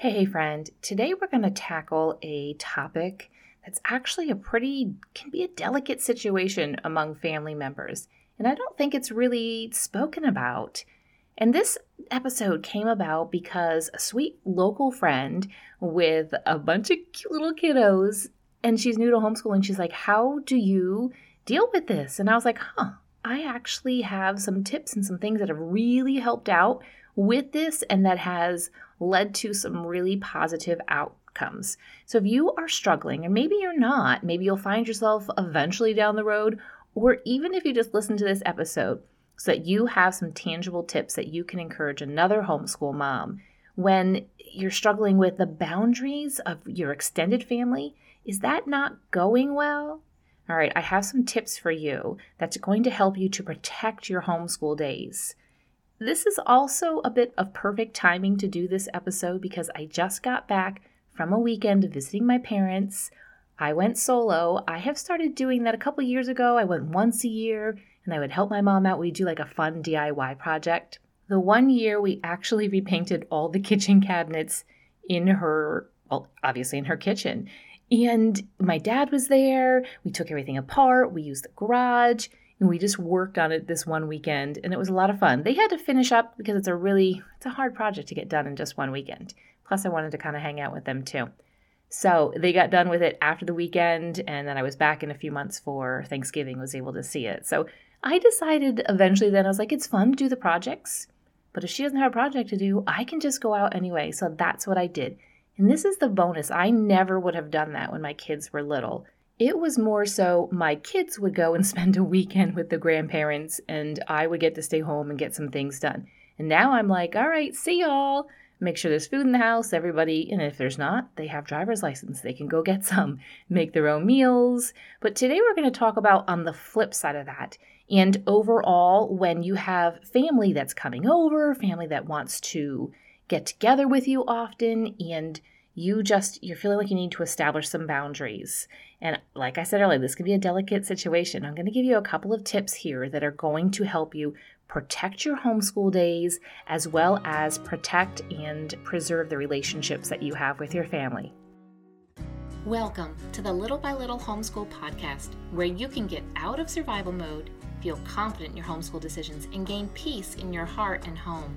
Hey, friend. Today we're going to tackle a topic that's actually a pretty, can be a delicate situation among family members. And I don't think it's really spoken about. And this episode came about because a sweet local friend with a bunch of cute little kiddos, and she's new to homeschooling. She's like, How do you deal with this? And I was like, Huh, I actually have some tips and some things that have really helped out with this and that has led to some really positive outcomes. So if you are struggling, and maybe you're not, maybe you'll find yourself eventually down the road, or even if you just listen to this episode so that you have some tangible tips that you can encourage another homeschool mom when you're struggling with the boundaries of your extended family, is that not going well? All right, I have some tips for you that's going to help you to protect your homeschool days. This is also a bit of perfect timing to do this episode because I just got back from a weekend visiting my parents. I went solo. I have started doing that a couple years ago. I went once a year and I would help my mom out. We'd do like a fun DIY project. The one year we actually repainted all the kitchen cabinets in her, well, obviously in her kitchen. And my dad was there. We took everything apart. We used the garage. And we just worked on it this one weekend and it was a lot of fun. They had to finish up because it's a really it's a hard project to get done in just one weekend. Plus I wanted to kind of hang out with them too. So they got done with it after the weekend and then I was back in a few months for Thanksgiving was able to see it. So I decided eventually then I was like it's fun to do the projects, but if she doesn't have a project to do, I can just go out anyway. So that's what I did. And this is the bonus. I never would have done that when my kids were little. It was more so my kids would go and spend a weekend with the grandparents, and I would get to stay home and get some things done. And now I'm like, all right, see y'all. Make sure there's food in the house, everybody, and if there's not, they have driver's license. They can go get some, make their own meals. But today we're going to talk about on the flip side of that. And overall, when you have family that's coming over, family that wants to get together with you often, and you just you're feeling like you need to establish some boundaries. And like i said earlier this can be a delicate situation. I'm going to give you a couple of tips here that are going to help you protect your homeschool days as well as protect and preserve the relationships that you have with your family. Welcome to the little by little homeschool podcast where you can get out of survival mode feel confident in your homeschool decisions and gain peace in your heart and home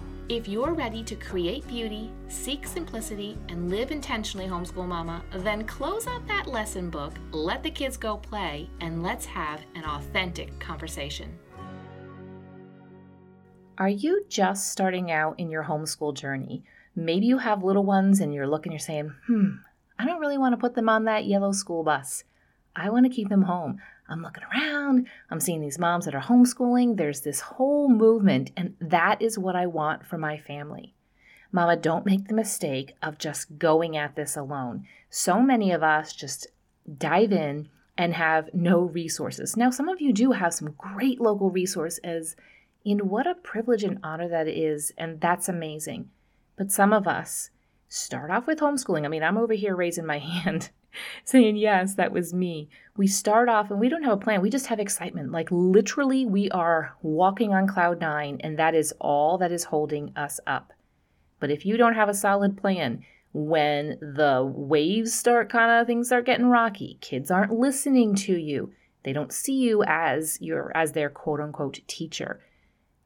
If you're ready to create beauty, seek simplicity, and live intentionally, homeschool mama, then close out that lesson book, let the kids go play, and let's have an authentic conversation. Are you just starting out in your homeschool journey? Maybe you have little ones and you're looking, you're saying, hmm, I don't really want to put them on that yellow school bus. I want to keep them home. I'm looking around, I'm seeing these moms that are homeschooling. There's this whole movement, and that is what I want for my family. Mama, don't make the mistake of just going at this alone. So many of us just dive in and have no resources. Now, some of you do have some great local resources, and what a privilege and honor that is, and that's amazing. But some of us start off with homeschooling. I mean, I'm over here raising my hand saying, Yes, that was me. We start off and we don't have a plan. We just have excitement. Like literally, we are walking on cloud nine, and that is all that is holding us up. But if you don't have a solid plan, when the waves start kind of things start getting rocky, kids aren't listening to you. They don't see you as your as their quote unquote teacher.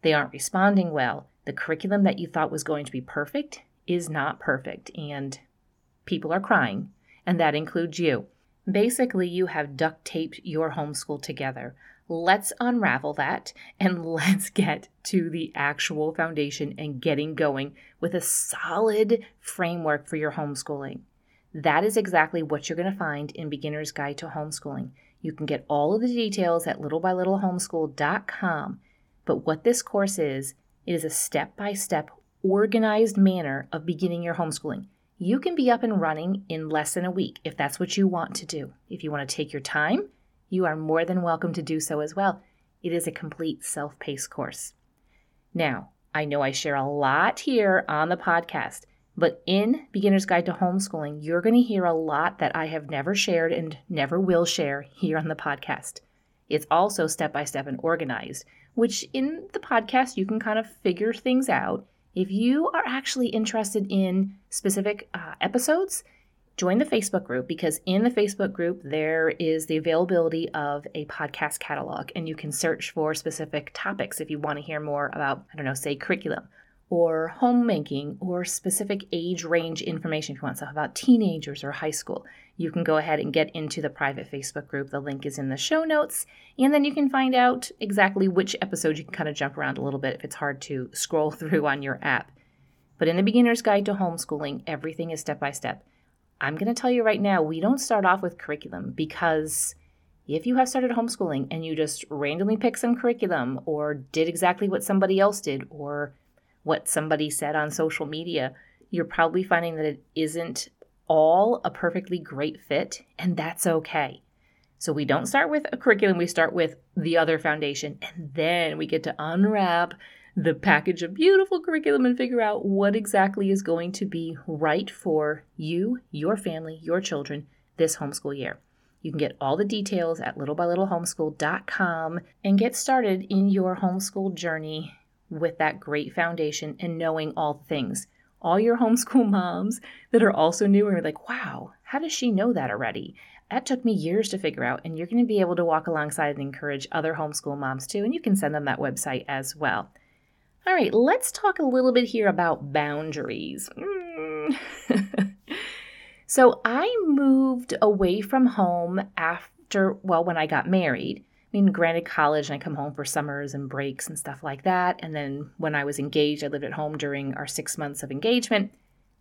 They aren't responding well. The curriculum that you thought was going to be perfect is not perfect and people are crying and that includes you. Basically, you have duct taped your homeschool together. Let's unravel that and let's get to the actual foundation and getting going with a solid framework for your homeschooling. That is exactly what you're going to find in Beginner's Guide to Homeschooling. You can get all of the details at littlebylittlehomeschool.com. But what this course is, it is a step by step, organized manner of beginning your homeschooling you can be up and running in less than a week if that's what you want to do. If you want to take your time, you are more than welcome to do so as well. It is a complete self paced course. Now, I know I share a lot here on the podcast, but in Beginner's Guide to Homeschooling, you're going to hear a lot that I have never shared and never will share here on the podcast. It's also step by step and organized, which in the podcast you can kind of figure things out. If you are actually interested in specific uh, episodes, join the Facebook group because in the Facebook group there is the availability of a podcast catalog and you can search for specific topics if you want to hear more about, I don't know, say curriculum or homemaking or specific age range information if you want stuff about teenagers or high school. You can go ahead and get into the private Facebook group. The link is in the show notes. And then you can find out exactly which episode you can kind of jump around a little bit if it's hard to scroll through on your app. But in the Beginner's Guide to Homeschooling, everything is step by step. I'm going to tell you right now, we don't start off with curriculum because if you have started homeschooling and you just randomly pick some curriculum or did exactly what somebody else did or what somebody said on social media, you're probably finding that it isn't all a perfectly great fit, and that's okay. So we don't start with a curriculum, we start with the other foundation, and then we get to unwrap the package of beautiful curriculum and figure out what exactly is going to be right for you, your family, your children this homeschool year. You can get all the details at littlebylittlehomeschool.com and get started in your homeschool journey with that great foundation and knowing all things. All your homeschool moms that are also new are like, wow, how does she know that already? That took me years to figure out, and you're going to be able to walk alongside and encourage other homeschool moms too, and you can send them that website as well. All right, let's talk a little bit here about boundaries. Mm. so, I moved away from home after, well, when I got married. I mean, granted, college, and I come home for summers and breaks and stuff like that. And then when I was engaged, I lived at home during our six months of engagement.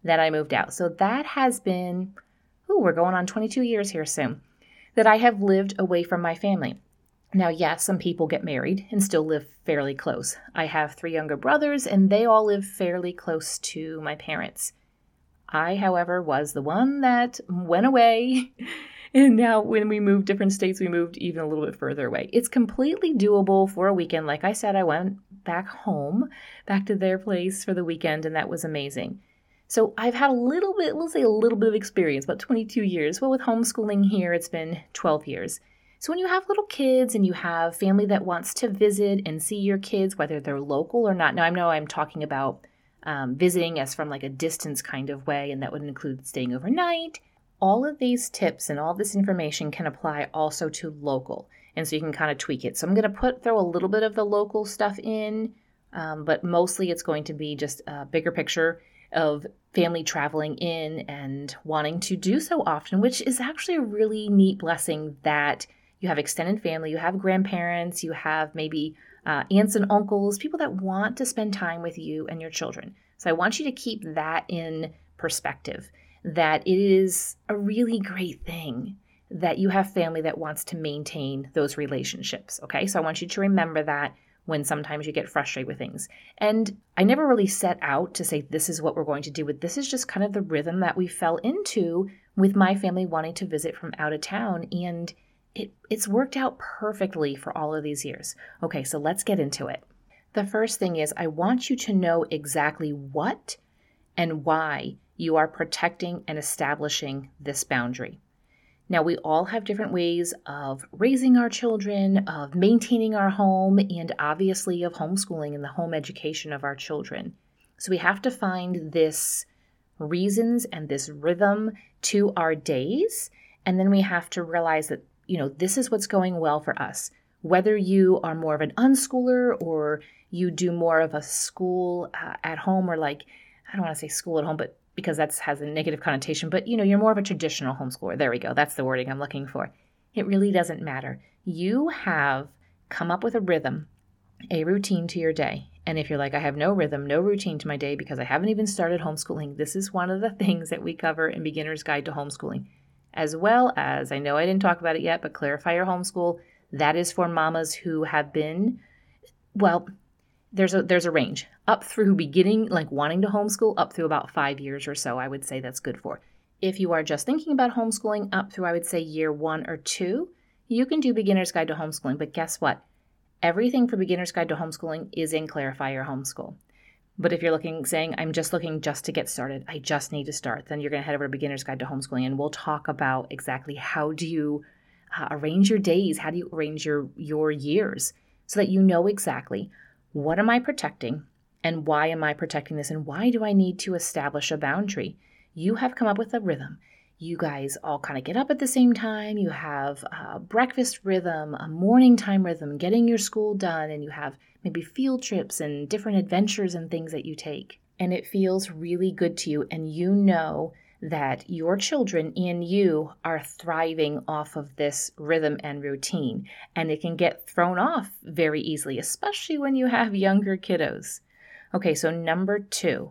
Then I moved out. So, that has been, ooh, we're going on 22 years here soon, that I have lived away from my family. Now, yes, some people get married and still live fairly close. I have three younger brothers, and they all live fairly close to my parents. I, however, was the one that went away. And now, when we moved different states, we moved even a little bit further away. It's completely doable for a weekend. Like I said, I went back home, back to their place for the weekend, and that was amazing. So I've had a little bit, we'll say a little bit of experience, about 22 years. Well, with homeschooling here, it's been 12 years. So, when you have little kids and you have family that wants to visit and see your kids, whether they're local or not, now I know I'm talking about um, visiting as from like a distance kind of way, and that would include staying overnight. All of these tips and all this information can apply also to local, and so you can kind of tweak it. So, I'm going to put throw a little bit of the local stuff in, um, but mostly it's going to be just a bigger picture of family traveling in and wanting to do so often, which is actually a really neat blessing that you have extended family, you have grandparents, you have maybe uh, aunts and uncles, people that want to spend time with you and your children. So I want you to keep that in perspective that it is a really great thing that you have family that wants to maintain those relationships. Okay, so I want you to remember that when sometimes you get frustrated with things. And I never really set out to say this is what we're going to do with this is just kind of the rhythm that we fell into with my family wanting to visit from out of town and it, it's worked out perfectly for all of these years. Okay, so let's get into it. The first thing is I want you to know exactly what and why you are protecting and establishing this boundary. Now, we all have different ways of raising our children, of maintaining our home, and obviously of homeschooling and the home education of our children. So we have to find this reasons and this rhythm to our days. And then we have to realize that you know, this is what's going well for us. Whether you are more of an unschooler or you do more of a school uh, at home or like, I don't want to say school at home, but because that has a negative connotation, but you know, you're more of a traditional homeschooler. There we go. That's the wording I'm looking for. It really doesn't matter. You have come up with a rhythm, a routine to your day. And if you're like, I have no rhythm, no routine to my day because I haven't even started homeschooling, this is one of the things that we cover in Beginner's Guide to Homeschooling as well as I know I didn't talk about it yet, but Clarify Your Homeschool. That is for mamas who have been, well, there's a there's a range up through beginning like wanting to homeschool up through about five years or so. I would say that's good for. If you are just thinking about homeschooling up through I would say year one or two, you can do Beginner's Guide to Homeschooling. But guess what? Everything for Beginner's Guide to Homeschooling is in Clarify Your Homeschool. But if you're looking, saying, I'm just looking just to get started, I just need to start, then you're going to head over to Beginner's Guide to Homeschooling and we'll talk about exactly how do you uh, arrange your days, how do you arrange your, your years so that you know exactly what am I protecting and why am I protecting this and why do I need to establish a boundary? You have come up with a rhythm. You guys all kind of get up at the same time. You have a breakfast rhythm, a morning time rhythm, getting your school done, and you have maybe field trips and different adventures and things that you take. And it feels really good to you, and you know that your children and you are thriving off of this rhythm and routine. And it can get thrown off very easily, especially when you have younger kiddos. Okay, so number two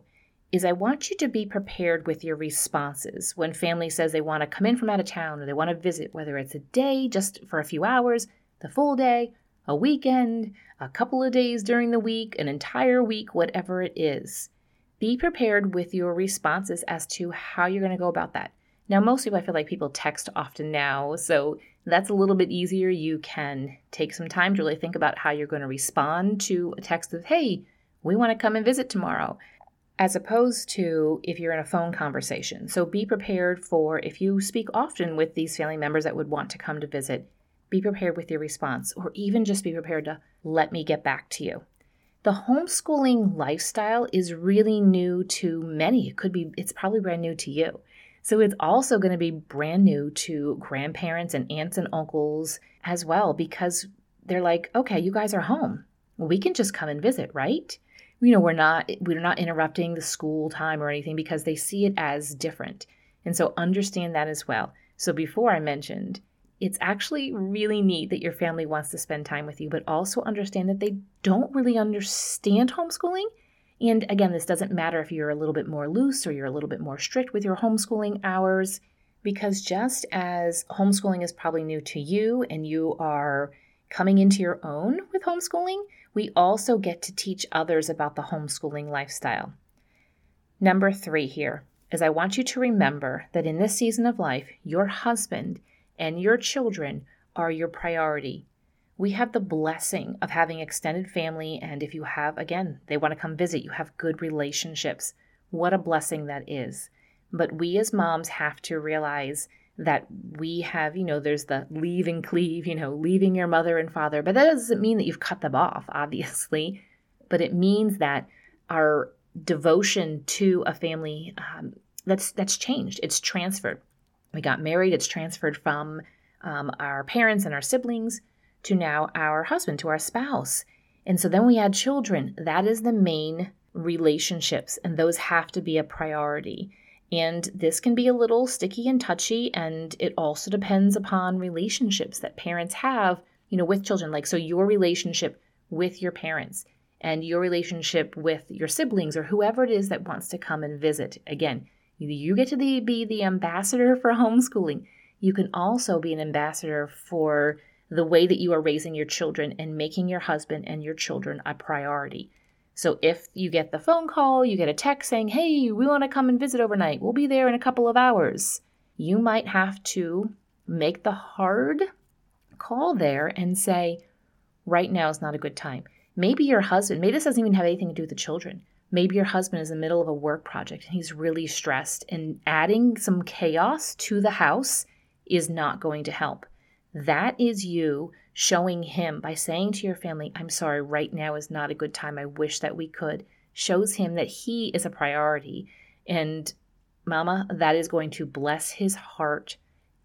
is I want you to be prepared with your responses when family says they want to come in from out of town or they want to visit, whether it's a day just for a few hours, the full day, a weekend, a couple of days during the week, an entire week, whatever it is. Be prepared with your responses as to how you're going to go about that. Now, most people, I feel like people text often now, so that's a little bit easier. You can take some time to really think about how you're going to respond to a text of, hey, we want to come and visit tomorrow, as opposed to if you're in a phone conversation. So be prepared for if you speak often with these family members that would want to come to visit, be prepared with your response, or even just be prepared to let me get back to you. The homeschooling lifestyle is really new to many. It could be, it's probably brand new to you. So it's also going to be brand new to grandparents and aunts and uncles as well because they're like, okay, you guys are home. we can just come and visit, right? You know, we're not we're not interrupting the school time or anything because they see it as different. And so understand that as well. So before I mentioned it's actually really neat that your family wants to spend time with you, but also understand that they don't really understand homeschooling. And again, this doesn't matter if you're a little bit more loose or you're a little bit more strict with your homeschooling hours, because just as homeschooling is probably new to you and you are coming into your own with homeschooling, we also get to teach others about the homeschooling lifestyle. Number three here is I want you to remember that in this season of life, your husband and your children are your priority. We have the blessing of having extended family, and if you have, again, they want to come visit, you have good relationships. What a blessing that is. But we as moms have to realize that we have, you know, there's the leave and cleave, you know, leaving your mother and father, but that doesn't mean that you've cut them off, obviously. But it means that our devotion to a family um, that's that's changed. It's transferred we got married, it's transferred from um, our parents and our siblings to now our husband, to our spouse. And so then we had children. That is the main relationships, and those have to be a priority. And this can be a little sticky and touchy, and it also depends upon relationships that parents have, you know, with children. Like, so your relationship with your parents and your relationship with your siblings or whoever it is that wants to come and visit. Again, you get to be the ambassador for homeschooling. You can also be an ambassador for the way that you are raising your children and making your husband and your children a priority. So if you get the phone call, you get a text saying, hey, we want to come and visit overnight, we'll be there in a couple of hours, you might have to make the hard call there and say, right now is not a good time. Maybe your husband, maybe this doesn't even have anything to do with the children. Maybe your husband is in the middle of a work project and he's really stressed, and adding some chaos to the house is not going to help. That is you showing him by saying to your family, I'm sorry, right now is not a good time. I wish that we could. Shows him that he is a priority. And mama, that is going to bless his heart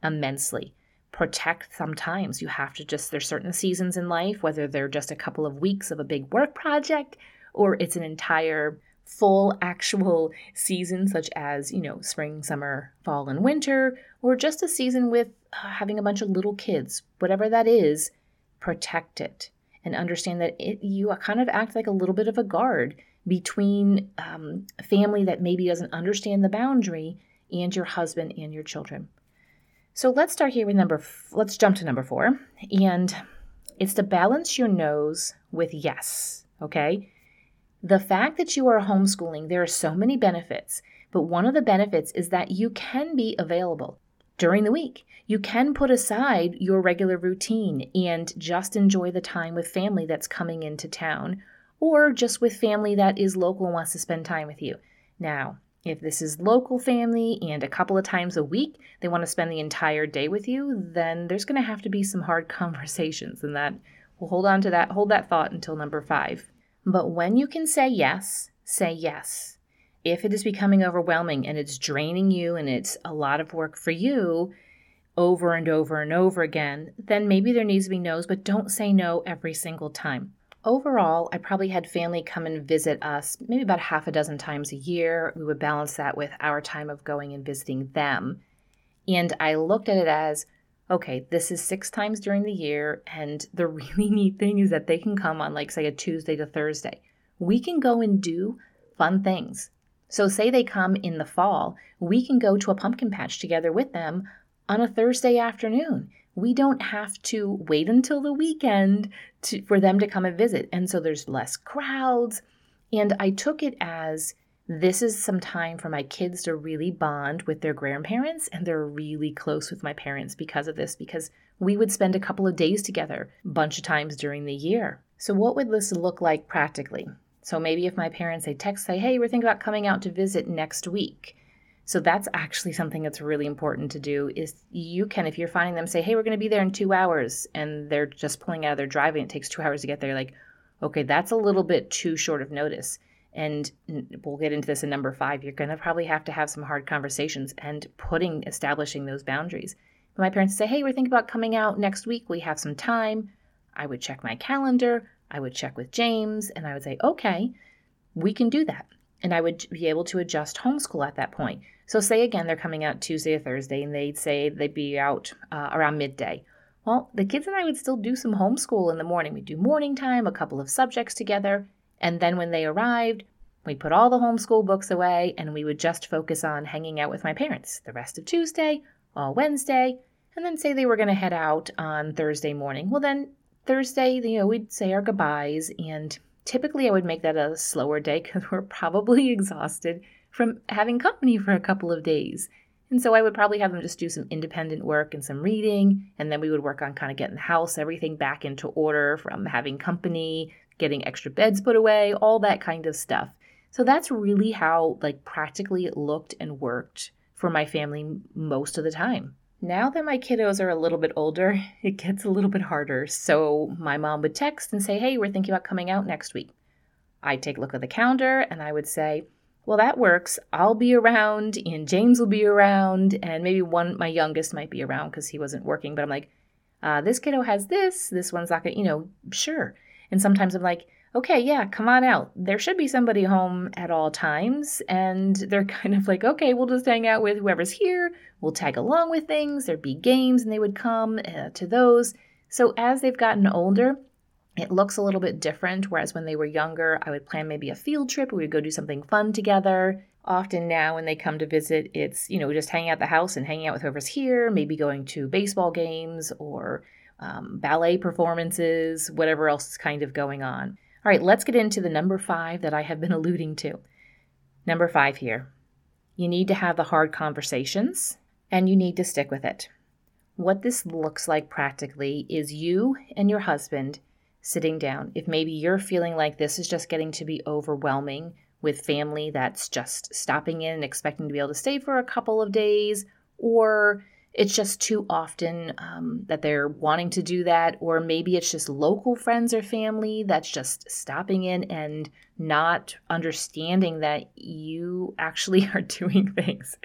immensely. Protect sometimes. You have to just, there's certain seasons in life, whether they're just a couple of weeks of a big work project or it's an entire full actual season, such as, you know, spring, summer, fall, and winter, or just a season with uh, having a bunch of little kids, whatever that is, protect it and understand that it, you kind of act like a little bit of a guard between um, family that maybe doesn't understand the boundary and your husband and your children. So let's start here with number, f- let's jump to number four. And it's to balance your no's with yes, okay? The fact that you are homeschooling, there are so many benefits, but one of the benefits is that you can be available. during the week. You can put aside your regular routine and just enjoy the time with family that's coming into town or just with family that is local and wants to spend time with you. Now, if this is local family and a couple of times a week they want to spend the entire day with you, then there's going to have to be some hard conversations and that we'll hold on to that hold that thought until number 5. But when you can say yes, say yes. If it is becoming overwhelming and it's draining you and it's a lot of work for you over and over and over again, then maybe there needs to be no's, but don't say no every single time. Overall, I probably had family come and visit us maybe about half a dozen times a year. We would balance that with our time of going and visiting them. And I looked at it as okay, this is six times during the year. And the really neat thing is that they can come on, like, say, a Tuesday to Thursday. We can go and do fun things. So, say they come in the fall, we can go to a pumpkin patch together with them on a Thursday afternoon. We don't have to wait until the weekend to, for them to come and visit. And so there's less crowds. And I took it as this is some time for my kids to really bond with their grandparents and they're really close with my parents because of this because we would spend a couple of days together a bunch of times during the year. So what would this look like practically? So maybe if my parents they text say hey we're thinking about coming out to visit next week. So that's actually something that's really important to do is you can if you're finding them say hey we're going to be there in two hours and they're just pulling out of their driving it takes two hours to get there like okay that's a little bit too short of notice and we'll get into this in number five you're going to probably have to have some hard conversations and putting establishing those boundaries. My parents say hey we're thinking about coming out next week. We have some time. I would check my calendar. I would check with james and i would say okay we can do that. And i would be able to adjust homeschool at that point. So say again they're coming out tuesday or thursday and they'd say they'd be out uh, around midday. Well the kids and i would still do some homeschool in the morning. We'd do morning time a couple of subjects together and then when they arrived, we put all the homeschool books away and we would just focus on hanging out with my parents the rest of Tuesday, all Wednesday, and then say they were going to head out on Thursday morning. Well, then Thursday, you know, we'd say our goodbyes, and typically I would make that a slower day because we're probably exhausted from having company for a couple of days. And so I would probably have them just do some independent work and some reading, and then we would work on kind of getting the house, everything back into order from having company getting extra beds put away, all that kind of stuff. So that's really how like practically it looked and worked for my family most of the time. Now that my kiddos are a little bit older, it gets a little bit harder. So my mom would text and say, "Hey, we're thinking about coming out next week." I'd take a look at the calendar and I would say, "Well, that works. I'll be around and James will be around and maybe one my youngest might be around cuz he wasn't working, but I'm like, uh, this kiddo has this, this one's not to, you know, sure. And sometimes I'm like, okay, yeah, come on out. There should be somebody home at all times. And they're kind of like, okay, we'll just hang out with whoever's here. We'll tag along with things. There'd be games and they would come uh, to those. So as they've gotten older, it looks a little bit different. Whereas when they were younger, I would plan maybe a field trip. We would go do something fun together. Often now, when they come to visit, it's, you know, just hanging out the house and hanging out with whoever's here, maybe going to baseball games or um, ballet performances, whatever else is kind of going on. All right, let's get into the number five that I have been alluding to. Number five here. You need to have the hard conversations and you need to stick with it. What this looks like practically is you and your husband sitting down. If maybe you're feeling like this is just getting to be overwhelming with family that's just stopping in and expecting to be able to stay for a couple of days, or it's just too often um, that they're wanting to do that, or maybe it's just local friends or family that's just stopping in and not understanding that you actually are doing things.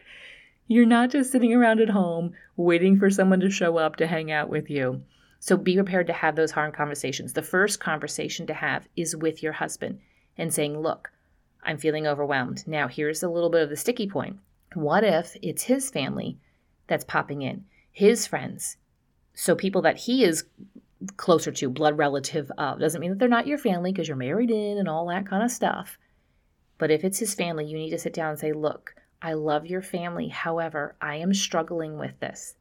You're not just sitting around at home waiting for someone to show up to hang out with you. So be prepared to have those hard conversations. The first conversation to have is with your husband and saying, Look, I'm feeling overwhelmed. Now, here's a little bit of the sticky point. What if it's his family that's popping in, his friends. So people that he is closer to, blood relative of. Doesn't mean that they're not your family because you're married in and all that kind of stuff. But if it's his family, you need to sit down and say, look, I love your family. However, I am struggling with this.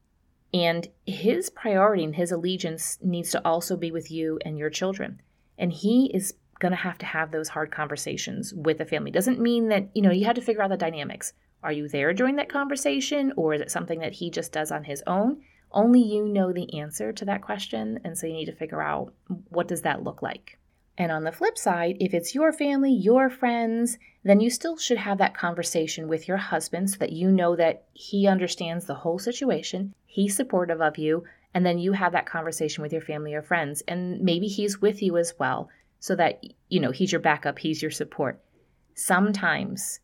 And his priority and his allegiance needs to also be with you and your children. And he is going to have to have those hard conversations with the family. Doesn't mean that, you know, you have to figure out the dynamics. Are you there during that conversation, or is it something that he just does on his own? Only you know the answer to that question, and so you need to figure out what does that look like. And on the flip side, if it's your family, your friends, then you still should have that conversation with your husband so that you know that he understands the whole situation, he's supportive of you, and then you have that conversation with your family or friends. And maybe he's with you as well so that, you know, he's your backup, he's your support. Sometimes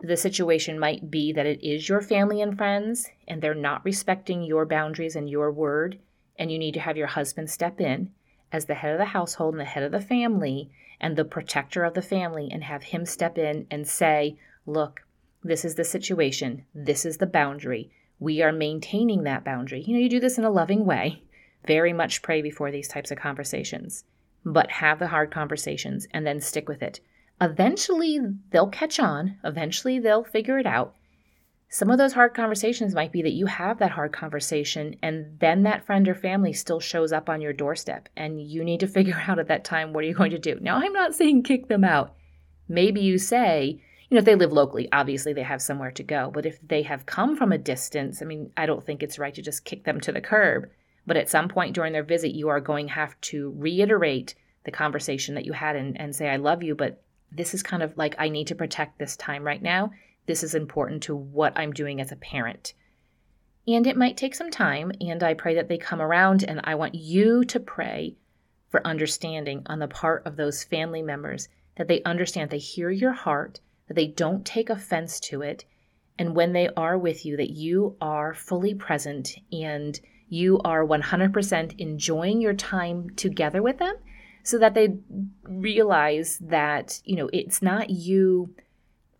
the situation might be that it is your family and friends and they're not respecting your boundaries and your word, and you need to have your husband step in as the head of the household and the head of the family and the protector of the family and have him step in and say, Look, this is the situation, this is the boundary. We are maintaining that boundary. You know, you do this in a loving way. Very much pray before these types of conversations, but have the hard conversations and then stick with it. Eventually, they'll catch on, eventually, they'll figure it out, some of those hard conversations might be that you have that hard conversation and then that friend or family still shows up on your doorstep and you need to figure out at that time what are you going to do. Now, I'm not saying kick them out. Maybe you say, you know, if they live locally, obviously they have somewhere to go. But if they have come from a distance, I mean, I don't think it's right to just kick them to the curb. But at some point during their visit, you are going to have to reiterate the conversation that you had and, and say, I love you, but this is kind of like I need to protect this time right now this is important to what I'm doing as a parent. And it might take some time, and I pray that they come around, and I want you to pray for understanding on the part of those family members that they understand, they hear your heart, that they don't take offense to it, and when they are with you, that you are fully present and you are 100% enjoying your time together with them so that they realize that, you know, it's not you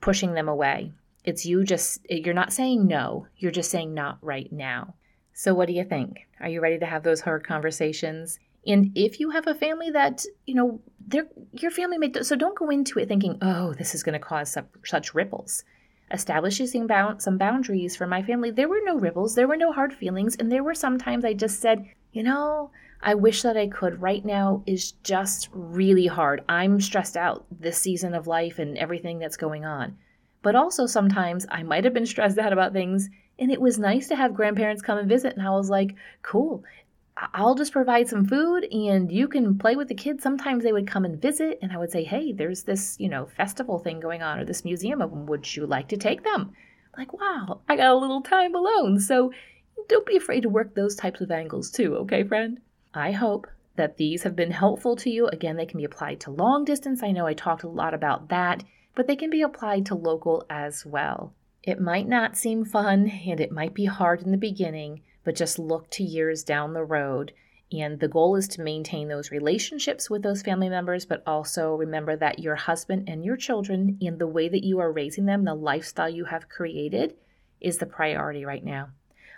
pushing them away. It's you just, you're not saying no, you're just saying not right now. So, what do you think? Are you ready to have those hard conversations? And if you have a family that, you know, they're, your family may, so don't go into it thinking, oh, this is going to cause such, such ripples. Establishing some boundaries for my family. There were no ripples, there were no hard feelings, and there were sometimes I just said, you know, I wish that I could. Right now is just really hard. I'm stressed out this season of life and everything that's going on. But also sometimes I might have been stressed out about things and it was nice to have grandparents come and visit and I was like, "Cool. I'll just provide some food and you can play with the kids. Sometimes they would come and visit and I would say, "Hey, there's this, you know, festival thing going on or this museum. Would you like to take them?" Like, "Wow, I got a little time alone." So, don't be afraid to work those types of angles too, okay, friend? I hope that these have been helpful to you. Again, they can be applied to long distance. I know I talked a lot about that, but they can be applied to local as well. It might not seem fun and it might be hard in the beginning, but just look to years down the road. And the goal is to maintain those relationships with those family members, but also remember that your husband and your children and the way that you are raising them, the lifestyle you have created, is the priority right now.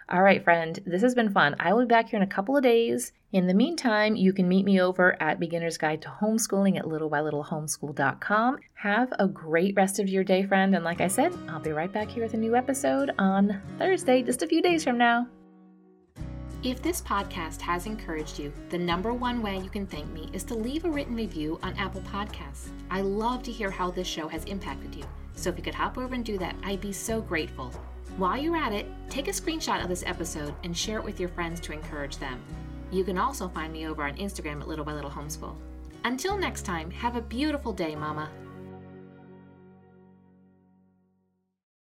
All right, friend, this has been fun. I will be back here in a couple of days. In the meantime, you can meet me over at Beginner's Guide to Homeschooling at littlebylittlehomeschool.com. Have a great rest of your day, friend. And like I said, I'll be right back here with a new episode on Thursday, just a few days from now. If this podcast has encouraged you, the number one way you can thank me is to leave a written review on Apple Podcasts. I love to hear how this show has impacted you. So if you could hop over and do that, I'd be so grateful. While you're at it, take a screenshot of this episode and share it with your friends to encourage them. You can also find me over on Instagram at Little by Little Homeschool. Until next time, have a beautiful day, Mama.